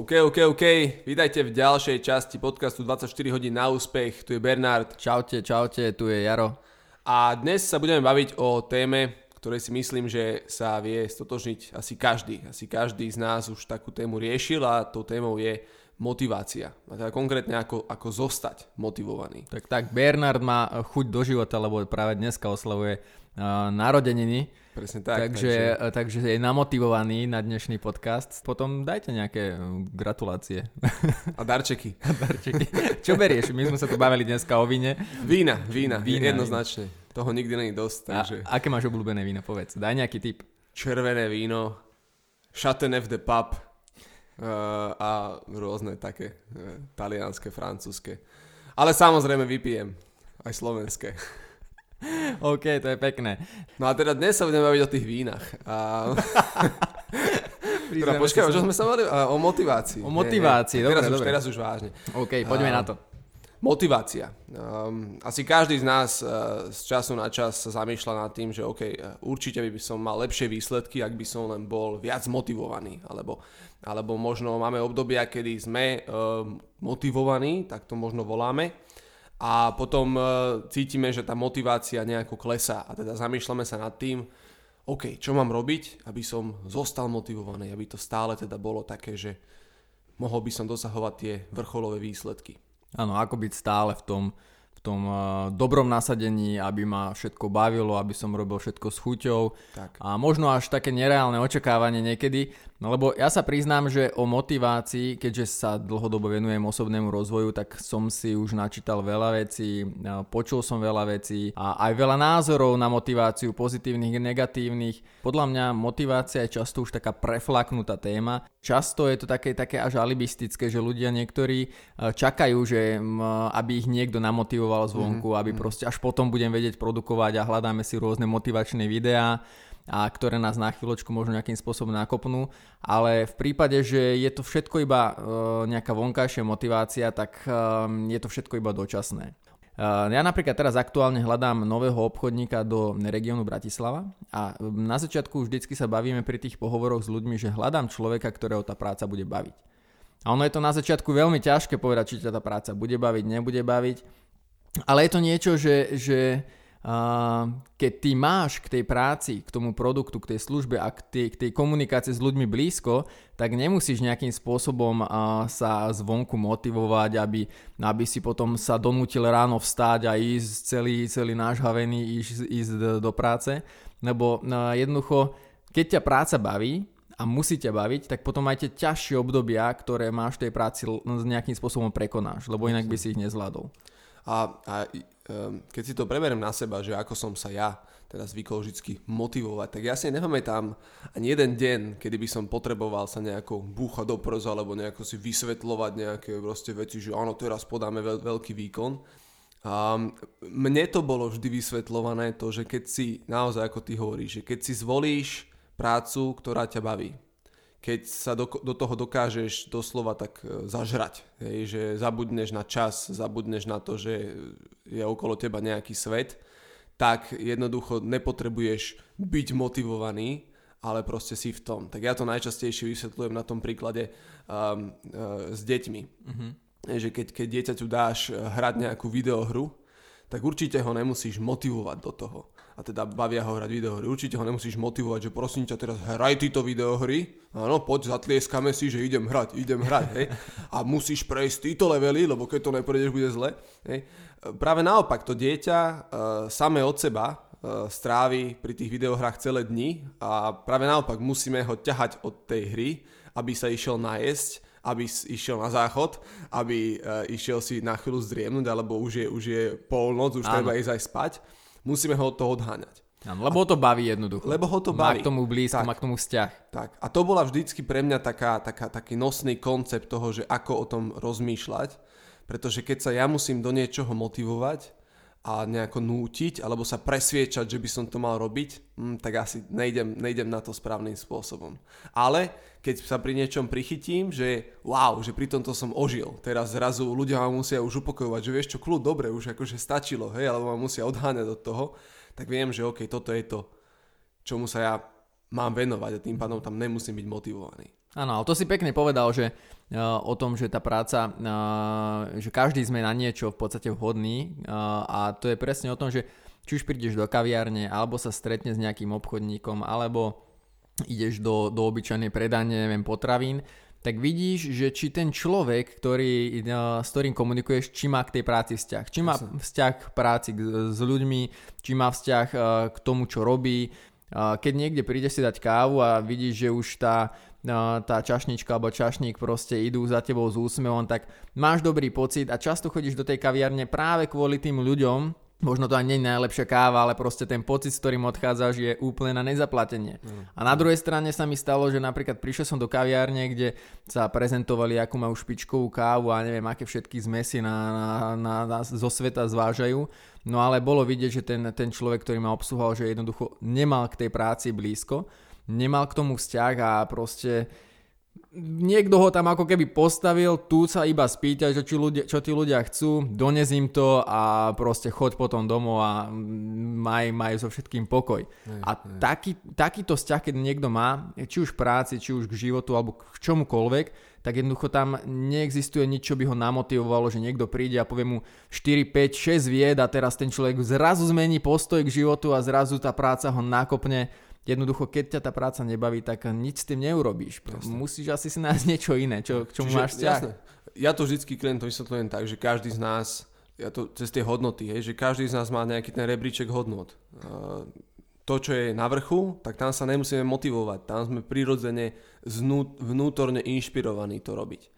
OK, OK, OK, vítajte v ďalšej časti podcastu 24 hodín na úspech, tu je Bernard Čaute, čaute, tu je Jaro. a dnes sa budeme baviť o téme, ktorej si myslím, že sa vie stotožniť asi každý. Asi každý z nás už takú tému riešil a tou témou je motivácia. A teda konkrétne ako, ako zostať motivovaný. Tak tak, Bernard má chuť do života, lebo práve dneska oslavuje uh, narodeniny. Presne tak. takže, takže... takže je namotivovaný na dnešný podcast. Potom dajte nejaké uh, gratulácie. A darčeky. Darčeky. Čo berieš? My sme sa tu bavili dneska o víne. Vína, vína, Vína, jednoznačne. Toho nikdy není dosť, takže A, aké máš obľúbené víno? Povedz. Daj nejaký tip. červené víno, Chateauneuf de Pape a rôzne také uh, talianské, francúzske. Ale samozrejme vypijem aj slovenské. OK, to je pekné. No a teda dnes sa budeme baviť o tých vínach. A... teda, počkaj, o čom sme sa mali? O motivácii. O motivácii, dobre, teraz, už, dobre. teraz už vážne. OK, poďme A- na to. Motivácia. Um, asi každý z nás uh, z času na čas sa zamýšľa nad tým, že OK, uh, určite by som mal lepšie výsledky, ak by som len bol viac motivovaný. Alebo, alebo možno máme obdobia, kedy sme uh, motivovaní, tak to možno voláme. A potom uh, cítime, že tá motivácia nejako klesá. A teda zamýšľame sa nad tým, OK, čo mám robiť, aby som zostal motivovaný, aby to stále teda bolo také, že mohol by som dosahovať tie vrcholové výsledky. Áno, ako byť stále v tom, v tom uh, dobrom nasadení, aby ma všetko bavilo, aby som robil všetko s chuťou. Tak. A možno až také nereálne očakávanie niekedy, no lebo ja sa priznám, že o motivácii, keďže sa dlhodobo venujem osobnému rozvoju, tak som si už načítal veľa vecí, počul som veľa vecí a aj veľa názorov na motiváciu, pozitívnych i negatívnych. Podľa mňa motivácia je často už taká preflaknutá téma. Často je to také, také až alibistické, že ľudia niektorí e, čakajú, že aby ich niekto namotivoval zvonku, aby proste až potom budem vedieť produkovať a hľadáme si rôzne motivačné videá a ktoré nás na chvíľočku možno nejakým spôsobom nakopnú, ale v prípade, že je to všetko iba e, nejaká vonkajšia motivácia, tak e, je to všetko iba dočasné. Uh, Ja napríklad teraz aktuálne hľadám nového obchodníka do regiónu Bratislava a na začiatku vždycky sa bavíme pri tých pohovoroch s ľuďmi, že hľadám človeka, ktorého tá práca bude baviť. A ono je to na začiatku veľmi ťažké povedať, či ťa tá práca bude baviť, nebude baviť, ale je to niečo, že, že uh, keď ty máš k tej práci, k tomu produktu, k tej službe a k tej, k tej komunikácii s ľuďmi blízko, tak nemusíš nejakým spôsobom sa zvonku motivovať, aby, aby si potom sa donútil ráno vstáť a ísť celý, celý nážhavený, ísť, ísť do, práce, lebo jednoducho, keď ťa práca baví, a musí ťa baviť, tak potom aj tie ťažšie obdobia, ktoré máš v tej práci, nejakým spôsobom prekonáš, lebo inak by si ich nezvládol. A, a keď si to preberiem na seba, že ako som sa ja teraz zvykol vždy motivovať, tak ja si nepamätám ani jeden deň, kedy by som potreboval sa nejako búchať do prs alebo nejako si vysvetľovať nejaké proste veci, že áno, teraz podáme veľ, veľký výkon. A mne to bolo vždy vysvetľované to, že keď si naozaj, ako ty hovoríš, že keď si zvolíš prácu, ktorá ťa baví, keď sa do, do toho dokážeš doslova tak e, zažrať, hej, že zabudneš na čas, zabudneš na to, že je okolo teba nejaký svet, tak jednoducho nepotrebuješ byť motivovaný, ale proste si v tom. Tak ja to najčastejšie vysvetľujem na tom príklade um, uh, s deťmi. Mhm. Hej, Že keď, keď dieťaťu dáš e, hrať nejakú videohru, tak určite ho nemusíš motivovať do toho. A teda bavia ho hrať videohry. Určite ho nemusíš motivovať, že prosím ťa teraz hraj tieto videohry. Áno, poď, zatlieskame si, že idem hrať, idem hrať. Hej. A musíš prejsť títo levely, lebo keď to neprejdeš, bude zle. Hej. Práve naopak, to dieťa uh, samé od seba uh, strávi pri tých videohrách celé dni a práve naopak musíme ho ťahať od tej hry, aby sa išiel najesť aby išiel na záchod, aby uh, išiel si na chvíľu zdriemnúť, alebo už je, už je polnoc, už Áno. treba ísť aj spať. Musíme ho od toho odháňať. Áno, lebo ho to baví jednoducho. Lebo ho to Má baví. k tomu blízko, Tak. má k tomu vzťah. Tak. A to bola vždycky pre mňa taká, taká, taký nosný koncept toho, že ako o tom rozmýšľať. Pretože keď sa ja musím do niečoho motivovať a nejako nútiť, alebo sa presviečať, že by som to mal robiť, hm, tak asi nejdem, nejdem na to správnym spôsobom. Ale keď sa pri niečom prichytím, že wow, že pri tomto som ožil, teraz zrazu ľudia ma musia už upokojovať, že vieš čo, kľud, dobre, už akože stačilo, hej, alebo ma musia odháňať od toho, tak viem, že OK, toto je to, čomu sa ja mám venovať a tým pádom tam nemusím byť motivovaný. Áno, ale to si pekne povedal, že uh, o tom, že tá práca, uh, že každý sme na niečo v podstate vhodný uh, a to je presne o tom, že či už prídeš do kaviárne, alebo sa stretne s nejakým obchodníkom, alebo ideš do, do obyčajnej predane, neviem, potravín, tak vidíš, že či ten človek, ktorý, s ktorým komunikuješ, či má k tej práci vzťah. Či má vzťah k práci s ľuďmi, či má vzťah k tomu, čo robí. Keď niekde prídeš si dať kávu a vidíš, že už tá, tá čašnička alebo čašník proste idú za tebou s úsmevom, tak máš dobrý pocit a často chodíš do tej kaviarne práve kvôli tým ľuďom, Možno to ani nie je najlepšia káva, ale proste ten pocit, s ktorým odchádzaš, je úplne na nezaplatenie. A na druhej strane sa mi stalo, že napríklad prišiel som do kaviárne, kde sa prezentovali, akú majú špičkovú kávu a neviem, aké všetky zmesy na, na, na, na, zo sveta zvážajú. No ale bolo vidieť, že ten, ten človek, ktorý ma obsluhoval, že jednoducho nemal k tej práci blízko, nemal k tomu vzťah a proste niekto ho tam ako keby postavil, tu sa iba spýtať, čo, ľudia, čo tí ľudia chcú, dones im to a proste choď potom domov a maj, maj so všetkým pokoj. a taký, takýto vzťah, keď niekto má, či už práci, či už k životu alebo k čomukoľvek, tak jednoducho tam neexistuje nič, čo by ho namotivovalo, že niekto príde a povie mu 4, 5, 6 vied a teraz ten človek zrazu zmení postoj k životu a zrazu tá práca ho nakopne Jednoducho, keď ťa tá práca nebaví, tak nič s tým neurobíš. Jasne. Musíš asi si nájsť niečo iné, čo, k čomu Čiže, máš vzťah. Ja to vždycky klientom vysvetľujem tak, že každý z nás, ja to cez tie hodnoty, hej, že každý z nás má nejaký ten rebríček hodnot. Uh, to, čo je na vrchu, tak tam sa nemusíme motivovať. Tam sme prirodzene znú, vnútorne inšpirovaní to robiť.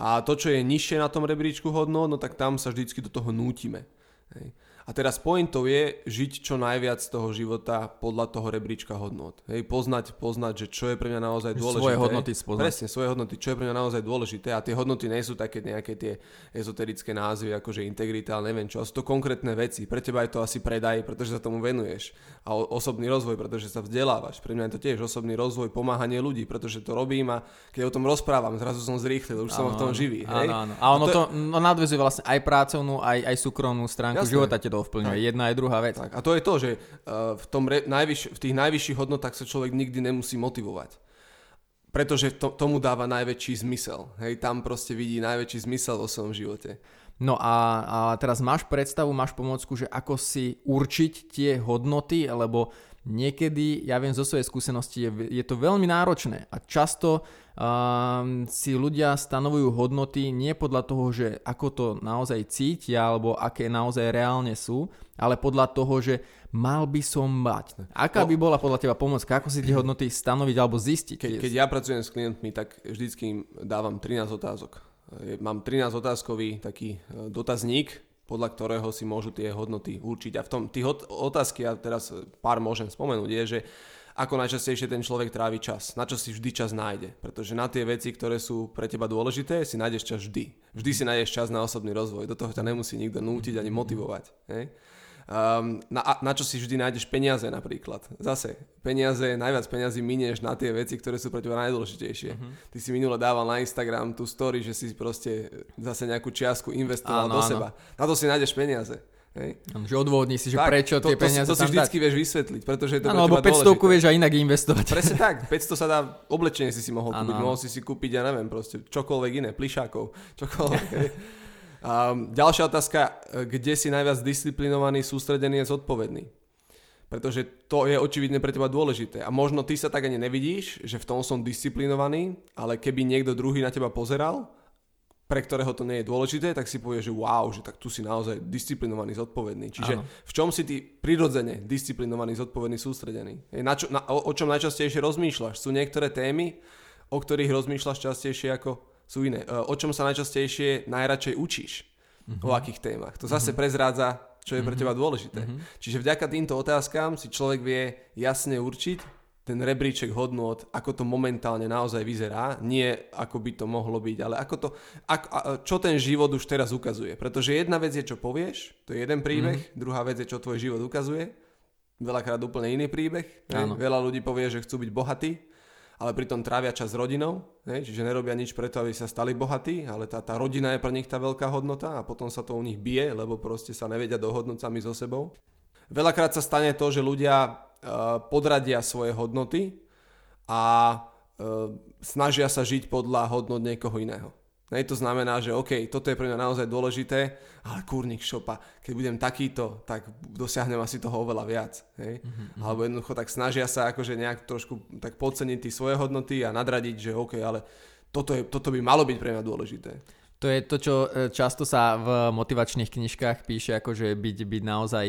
A to, čo je nižšie na tom rebríčku hodnot, no tak tam sa vždycky do toho nútime. Hej. A teraz pointou je žiť čo najviac z toho života podľa toho rebríčka hodnot. Hej, poznať, poznať, že čo je pre mňa naozaj dôležité. Svoje hodnoty spoznať. Presne, svoje hodnoty, čo je pre mňa naozaj dôležité. A tie hodnoty nie sú také nejaké tie ezoterické názvy, ako že integrita, ale neviem čo. A sú to konkrétne veci. Pre teba je to asi predaj, pretože sa tomu venuješ. A osobný rozvoj, pretože sa vzdelávaš. Pre mňa je to tiež osobný rozvoj, pomáhanie ľudí, pretože to robím a keď o tom rozprávam, zrazu som zrýchlil, už som v tom živý. Hej? Áno, áno. A ono to, to, no, nadvezuje vlastne aj pracovnú, aj, aj súkromnú stránku Jasné. života to ovplyvňuje. Jedna aj druhá vec. Tak, a to je to, že uh, v, tom re, najvyš, v tých najvyšších hodnotách sa človek nikdy nemusí motivovať. Pretože to, tomu dáva najväčší zmysel. Hej, tam proste vidí najväčší zmysel vo svojom živote. No a, a teraz máš predstavu, máš pomôcku, že ako si určiť tie hodnoty, lebo niekedy, ja viem zo svojej skúsenosti, je, je to veľmi náročné a často um, si ľudia stanovujú hodnoty nie podľa toho, že ako to naozaj cítia alebo aké naozaj reálne sú, ale podľa toho, že mal by som mať. Aká by bola podľa teba pomocka, ako si tie hodnoty stanoviť alebo zistiť? Keď, keď ja pracujem s klientmi, tak vždycky im dávam 13 otázok. Mám 13 otázkový taký e, dotazník, podľa ktorého si môžu tie hodnoty určiť. A v tom tých ot- otázky, ja teraz pár môžem spomenúť, je, že ako najčastejšie ten človek trávi čas, na čo si vždy čas nájde. Pretože na tie veci, ktoré sú pre teba dôležité, si nájdeš čas vždy. Vždy si nájdeš čas na osobný rozvoj. Do toho ťa nemusí nikto nútiť ani motivovať. Hej? Um, na, na čo si vždy nájdeš peniaze napríklad. Zase, peniaze, najviac peniazy minieš na tie veci, ktoré sú pre teba najdôležitejšie. Mhm. Ty si minule dával na Instagram tú story, že si proste zase nejakú čiastku investoval Áno, do áno. seba. Na to si nájdeš peniaze. Hej? Že odôvodní si, že Tak, prečo to, tie peniaze to, to si vždycky dať. vieš vysvetliť, pretože je to pre lebo teba 500 dôležité. vieš aj inak investovať. Presne tak, 500 sa dá, oblečenie si si mohol Áno, kúpiť, mohol si si kúpiť, ja neviem, proste čokoľvek iné, plišákov, čokoľvek. Um, ďalšia otázka, e, kde si najviac disciplinovaný, sústredený a zodpovedný? Pretože to je očividne pre teba dôležité. A možno ty sa tak ani nevidíš, že v tom som disciplinovaný, ale keby niekto druhý na teba pozeral, pre ktorého to nie je dôležité, tak si povie, že wow, že tak tu si naozaj disciplinovaný, zodpovedný. Čiže Áno. v čom si ty prirodzene disciplinovaný, zodpovedný, sústredený? Na čo, na, o, o čom najčastejšie rozmýšľaš? Sú niektoré témy, o ktorých rozmýšľaš častejšie ako sú iné? E, O čom sa najčastejšie najradšej učíš? O akých témach? To zase prezrádza, čo je pre teba dôležité. Mm-hmm. Čiže vďaka týmto otázkam si človek vie jasne určiť ten rebríček hodnot, ako to momentálne naozaj vyzerá, nie ako by to mohlo byť, ale ako to, ako, a, čo ten život už teraz ukazuje. Pretože jedna vec je, čo povieš, to je jeden príbeh, mm-hmm. druhá vec je, čo tvoj život ukazuje, veľakrát úplne iný príbeh. Veľa ľudí povie, že chcú byť bohatí, ale pritom trávia čas s rodinou, ne? čiže nerobia nič preto, aby sa stali bohatí, ale tá, tá rodina je pre nich tá veľká hodnota a potom sa to u nich bije, lebo proste sa nevedia dohodnúť sami so sebou. Veľakrát sa stane to, že ľudia podradia svoje hodnoty a uh, snažia sa žiť podľa hodnot niekoho iného. Nej, to znamená, že OK, toto je pre mňa naozaj dôležité, ale kurník šopa, keď budem takýto, tak dosiahnem asi toho oveľa viac. Hej? Mm-hmm. Alebo jednoducho tak snažia sa akože nejak trošku tak podceniť tie svoje hodnoty a nadradiť, že OK, ale toto, je, toto by malo byť pre mňa dôležité. To je to, čo e, často sa v motivačných knižkách píše, akože byť, byť naozaj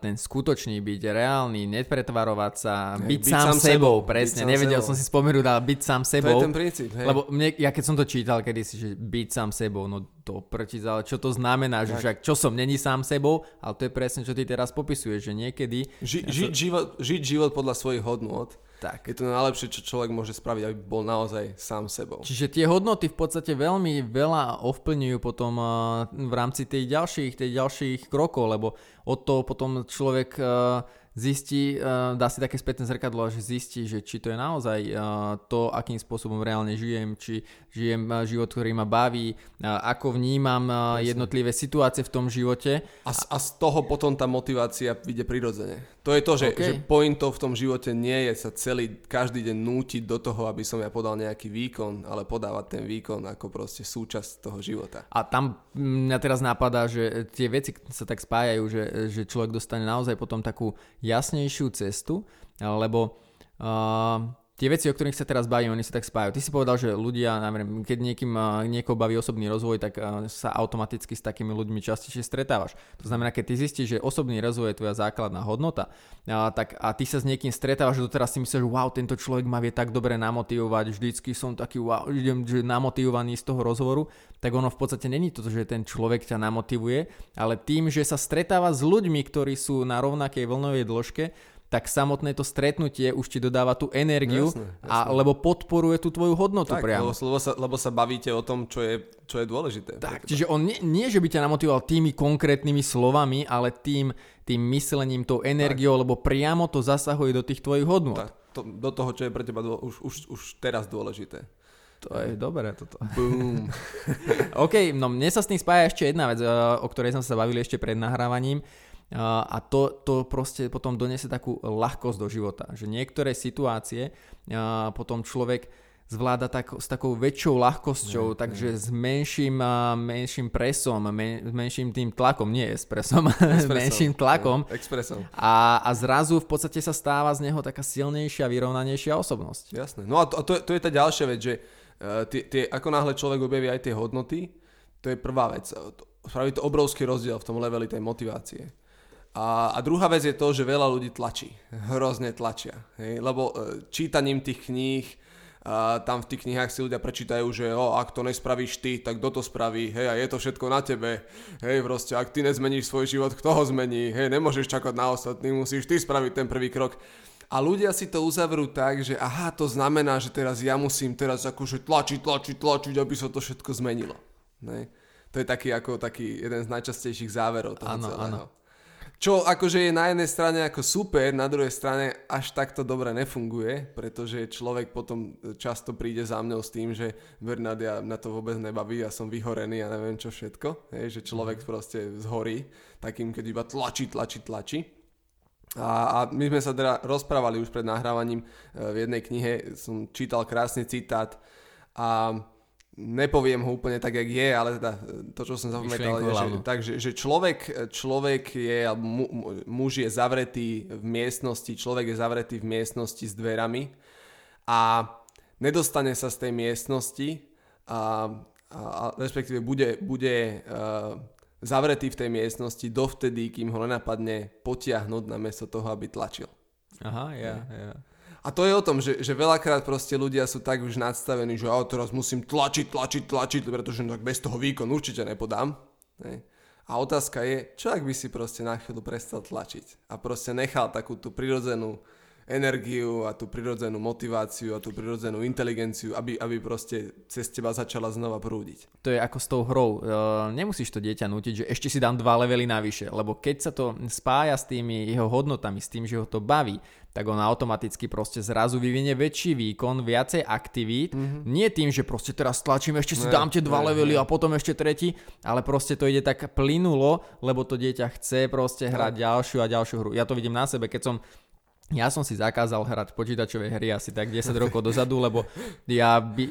ten skutočný, byť reálny, nepretvarovať sa, byť, byť sám, sám sebou, sebou presne, byť nevedel sebou. som si spomenúť, ale byť sám sebou. To je ten princíp, hej. Lebo mne, ja keď som to čítal kedysi, že byť sám sebou, no to proti, ale čo to znamená, že však čo som, není sám sebou, ale to je presne, čo ty teraz popisuješ, že niekedy... Ži, ja žiť, to... život, žiť život podľa svojich hodnôt tak. Je to najlepšie, čo človek môže spraviť, aby bol naozaj sám sebou. Čiže tie hodnoty v podstate veľmi veľa ovplňujú potom v rámci tej ďalších, tej ďalších krokov, lebo od toho potom človek zistí, uh, dá si také spätné zrkadlo, že zistí, že či to je naozaj uh, to, akým spôsobom reálne žijem, či žijem uh, život, ktorý ma baví, ako vnímam jednotlivé situácie v tom živote. A, a z toho potom tá motivácia vyjde prirodzene. To je to, že, okay. že pointov v tom živote nie je sa celý, každý deň nútiť do toho, aby som ja podal nejaký výkon, ale podávať ten výkon ako proste súčasť toho života. A tam mňa teraz napadá, že tie veci sa tak spájajú, že, že človek dostane naozaj potom takú jasnejšiu cestu, lebo uh, tie veci, o ktorých sa teraz bavím, oni sa tak spájajú. Ty si povedal, že ľudia, neviem, keď niekým, niekoho baví osobný rozvoj, tak sa automaticky s takými ľuďmi častejšie stretávaš. To znamená, keď ty zistíš, že osobný rozvoj je tvoja základná hodnota, a, tak, a ty sa s niekým stretávaš, že doteraz si myslíš, že wow, tento človek ma vie tak dobre namotivovať, vždycky som taký wow, idem že namotivovaný z toho rozhovoru, tak ono v podstate není to, že ten človek ťa namotivuje, ale tým, že sa stretáva s ľuďmi, ktorí sú na rovnakej vlnovej dĺžke, tak samotné to stretnutie už ti dodáva tú energiu, jasne, jasne. A, lebo podporuje tú tvoju hodnotu tak, priamo. Lebo, sa, lebo sa bavíte o tom, čo je, čo je dôležité. Tak, čiže on nie, nie, že by ťa namotivoval tými konkrétnymi slovami, ale tým, tým myslením, tou energiou, tak. lebo priamo to zasahuje do tých tvojich hodnot. Tak, to, do toho, čo je pre teba dô, už, už, už teraz dôležité. To je dobré toto. Boom. OK, no mne sa s tým spája ešte jedna vec, o ktorej sme sa bavili ešte pred nahrávaním a to, to proste potom donesie takú ľahkosť do života, že niektoré situácie potom človek zvláda tak, s takou väčšou ľahkosťou, ne, takže ne. s menším, menším presom, men, menším tým tlakom, nie espresom, s menším tlakom. Ne, a, a zrazu v podstate sa stáva z neho taká silnejšia, vyrovnanejšia osobnosť. Jasné. No a to, to, to je tá ďalšia vec, že uh, tie, tie, ako náhle človek objaví aj tie hodnoty, to je prvá vec. Spraví to obrovský rozdiel v tom leveli tej motivácie. A, a druhá vec je to, že veľa ľudí tlačí. Hrozne tlačia. Hej? Lebo e, čítaním tých kníh, a tam v tých knihách si ľudia prečítajú, že o, ak to nespravíš ty, tak kto to spraví, hej, a je to všetko na tebe, hej, proste, ak ty nezmeníš svoj život, kto ho zmení, hej, nemôžeš čakať na ostatní, musíš ty spraviť ten prvý krok. A ľudia si to uzavrú tak, že aha, to znamená, že teraz ja musím teraz akože tlačiť, tlačiť, tlačiť, aby sa to všetko zmenilo. Hej. To je taký, ako, taký jeden z najčastejších záverov toho ano, celého. Ano. Čo akože je na jednej strane ako super, na druhej strane až takto dobre nefunguje, pretože človek potom často príde za mňou s tým, že Bernard ja na to vôbec nebaví, ja som vyhorený a ja neviem čo všetko, hej, že človek mhm. proste zhorí takým, keď iba tlačí, tlačí, tlačí. A, a my sme sa teda rozprávali už pred nahrávaním e, v jednej knihe, som čítal krásny citát a nepoviem ho úplne tak, jak je, ale teda to, čo som zapamätal, je, že, tak, že, človek, človek je, mu, muž je zavretý v miestnosti, človek je zavretý v miestnosti s dverami a nedostane sa z tej miestnosti a, a, a respektíve bude, bude uh, zavretý v tej miestnosti dovtedy, kým ho nenapadne potiahnuť namiesto toho, aby tlačil. Aha, ja, ja. A to je o tom, že, že veľakrát proste ľudia sú tak už nadstavení, že ja teraz musím tlačiť, tlačiť, tlačiť, pretože no, bez toho výkon určite nepodám. Ne? A otázka je, čo ak by si proste na chvíľu prestal tlačiť a proste nechal takú tú prirodzenú energiu a tú prirodzenú motiváciu a tú prirodzenú inteligenciu, aby, aby proste cez teba začala znova prúdiť. To je ako s tou hrou. Uh, nemusíš to dieťa nutiť, že ešte si dám dva levely navyše, lebo keď sa to spája s tými jeho hodnotami, s tým, že ho to baví, tak on automaticky proste zrazu vyvinie väčší výkon, viacej aktivít. Mm-hmm. Nie tým, že proste teraz stlačím, ešte si ne, dám tie dva ne, levely ne. a potom ešte tretí, ale proste to ide tak plynulo, lebo to dieťa chce proste hrať no. ďalšiu a ďalšiu hru. Ja to vidím na sebe, keď som ja som si zakázal hrať počítačové hry asi tak 10 rokov dozadu, lebo ja, by,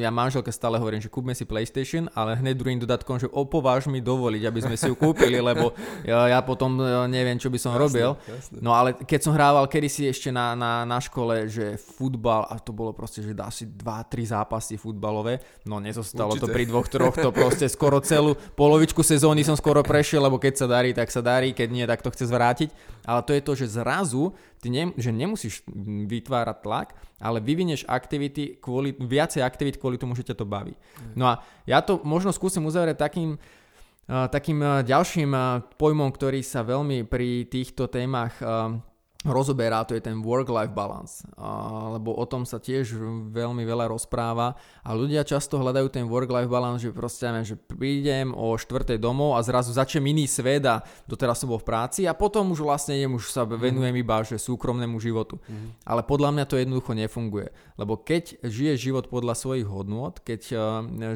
ja manželke stále hovorím, že kúpme si PlayStation, ale hneď druhým dodatkom, že opováž mi dovoliť, aby sme si ju kúpili, lebo ja, ja potom e, neviem, čo by som jasne, robil. Jasne. No ale keď som hrával kedysi ešte na, na, na škole, že futbal, a to bolo proste, že dá si 2-3 zápasy futbalové, no nezostalo Určite. to pri dvoch, troch, to proste skoro celú polovičku sezóny som skoro prešiel, lebo keď sa darí, tak sa darí, keď nie, tak to chce zvrátiť. Ale to je to, že zrazu ty ne, že nemusíš vytvárať tlak, ale vyvinieš aktivity, kvôli, viacej aktivít kvôli tomu, že ťa to baví. No a ja to možno skúsim uzavrieť takým, uh, takým uh, ďalším uh, pojmom, ktorý sa veľmi pri týchto témach rozoberá, to je ten work-life balance, lebo o tom sa tiež veľmi veľa rozpráva a ľudia často hľadajú ten work-life balance, že proste neviem, že prídem o 4. domov a zrazu začnem iný svet a doteraz som bol v práci a potom už vlastne idem, už sa mhm. venujem iba že súkromnému životu. Mm-hmm. Ale podľa mňa to jednoducho nefunguje, lebo keď žiješ život podľa svojich hodnôt, keď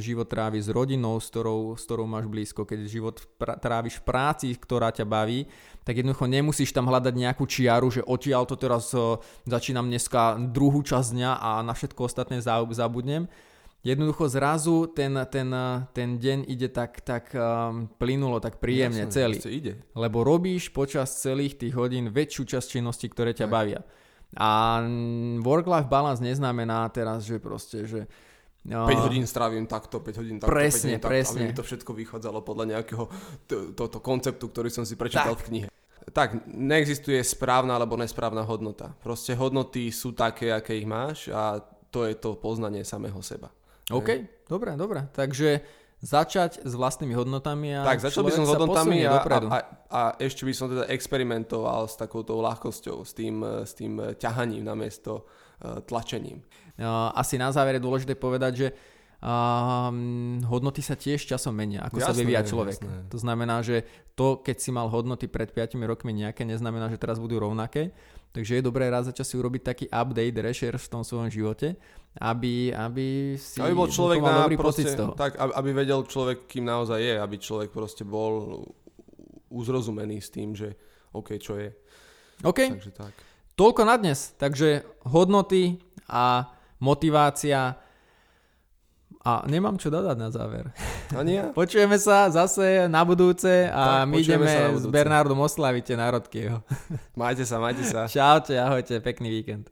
život trávi s rodinou, s ktorou, s ktorou máš blízko, keď život tráviš v práci, ktorá ťa baví, tak jednoducho nemusíš tam hľadať nejakú čiaru, že odtiaľ to teraz uh, začínam dneska druhú časť dňa a na všetko ostatné zabudnem. Jednoducho zrazu ten, ten, e, ten deň ide tak, tak um, plynulo, tak príjemne Jasne, celý. Ide. Lebo robíš počas celých tých hodín väčšiu časť činnosti, ktoré ťa tak. bavia. A work-life balance neznamená teraz, že proste, že 5 hodín strávim takto, 5 hodín takto, presne, 5 hodín presne. takto, aby mi to všetko vychádzalo podľa nejakého tohto konceptu, ktorý som si prečítal tak. v knihe. Tak, neexistuje správna alebo nesprávna hodnota. Proste hodnoty sú také, aké ich máš a to je to poznanie samého seba. OK, dobre, dobre. Takže začať s vlastnými hodnotami a Tak, začal by som s hodnotami a, a, a, a ešte by som teda experimentoval s takouto ľahkosťou, s tým, s tým ťahaním namiesto uh, tlačením. Asi na záver je dôležité povedať, že um, hodnoty sa tiež časom menia, ako jasné, sa vyvíja človek. Jasné. To znamená, že to, keď si mal hodnoty pred 5 rokmi nejaké, neznamená, že teraz budú rovnaké. Takže je dobré raz za čas si urobiť taký update, rešerš v tom svojom živote, aby, aby si aby bol človek na dobrý proste, pocit z toho. Tak, aby vedel človek, kým naozaj je, aby človek proste bol uzrozumený s tým, že OK, čo je. OK. Takže tak. Toľko na dnes. Takže hodnoty a motivácia a nemám čo dodať na záver. A nie? Počujeme sa zase na budúce a tak, my ideme s Bernardom oslaviť tie národky. Majte sa, majte sa. Čaute, ahojte, pekný víkend.